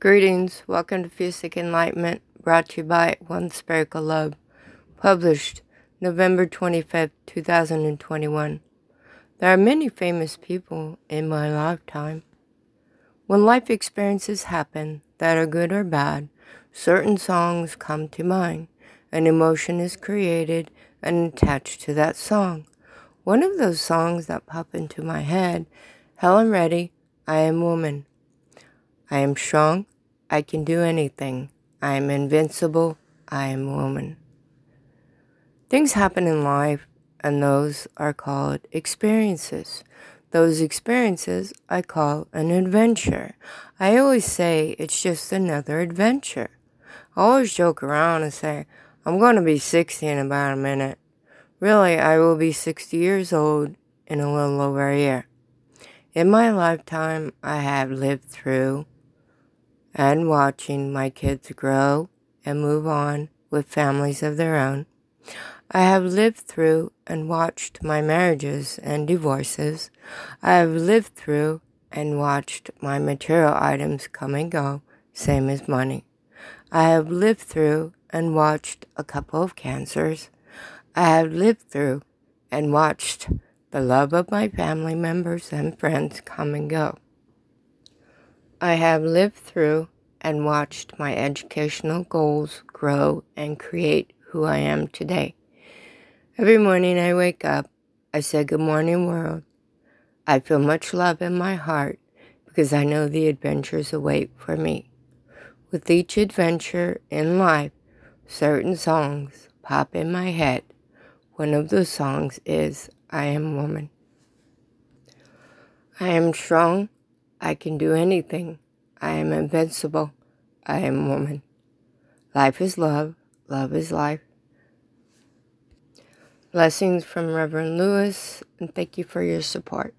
Greetings, welcome to Fusic Enlightenment, brought to you by One Spherical Love, published November 25th, 2021. There are many famous people in my lifetime. When life experiences happen that are good or bad, certain songs come to mind. An emotion is created and attached to that song. One of those songs that pop into my head, Helen Reddy, I Am Woman. I am strong. I can do anything. I am invincible. I am woman. Things happen in life, and those are called experiences. Those experiences I call an adventure. I always say it's just another adventure. I always joke around and say, I'm going to be 60 in about a minute. Really, I will be 60 years old in a little over a year. In my lifetime, I have lived through and watching my kids grow and move on with families of their own. I have lived through and watched my marriages and divorces. I have lived through and watched my material items come and go, same as money. I have lived through and watched a couple of cancers. I have lived through and watched the love of my family members and friends come and go. I have lived through and watched my educational goals grow and create who I am today. Every morning I wake up, I say, Good morning, world. I feel much love in my heart because I know the adventures await for me. With each adventure in life, certain songs pop in my head. One of those songs is I Am Woman. I am strong. I can do anything. I am invincible. I am woman. Life is love. Love is life. Blessings from Reverend Lewis, and thank you for your support.